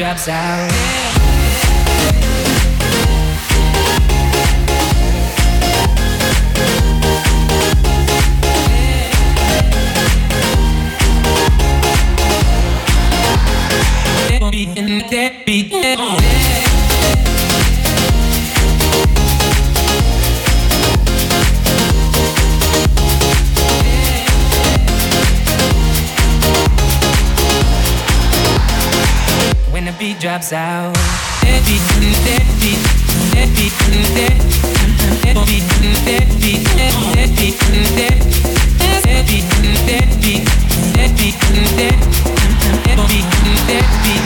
drops out. That beat, beat, that beat, that that beat, that beat,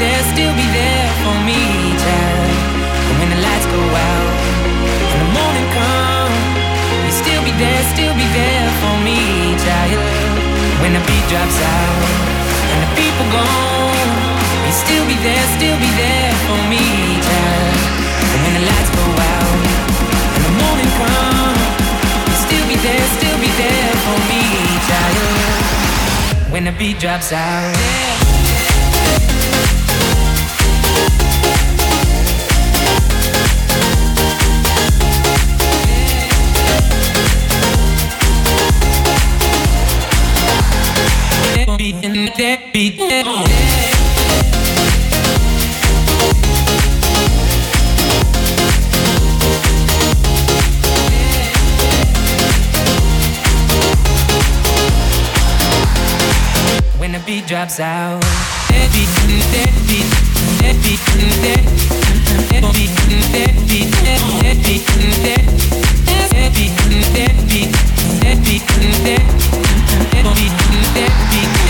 there, still be there for me, child. And when the lights go out and the morning comes, you still be there, still be there for me, child. When the beat drops out and the people gone, you still be there, still be there for me, child. And when the lights go out and the morning comes, you'll still be there, still be there for me, child. When the beat drops out. Beat, beat, beat. beat drops out. That beat, that beat, that beat, that that beat, that beat, that beat, that that beat, that beat, that beat, that that beat, that beat, that beat,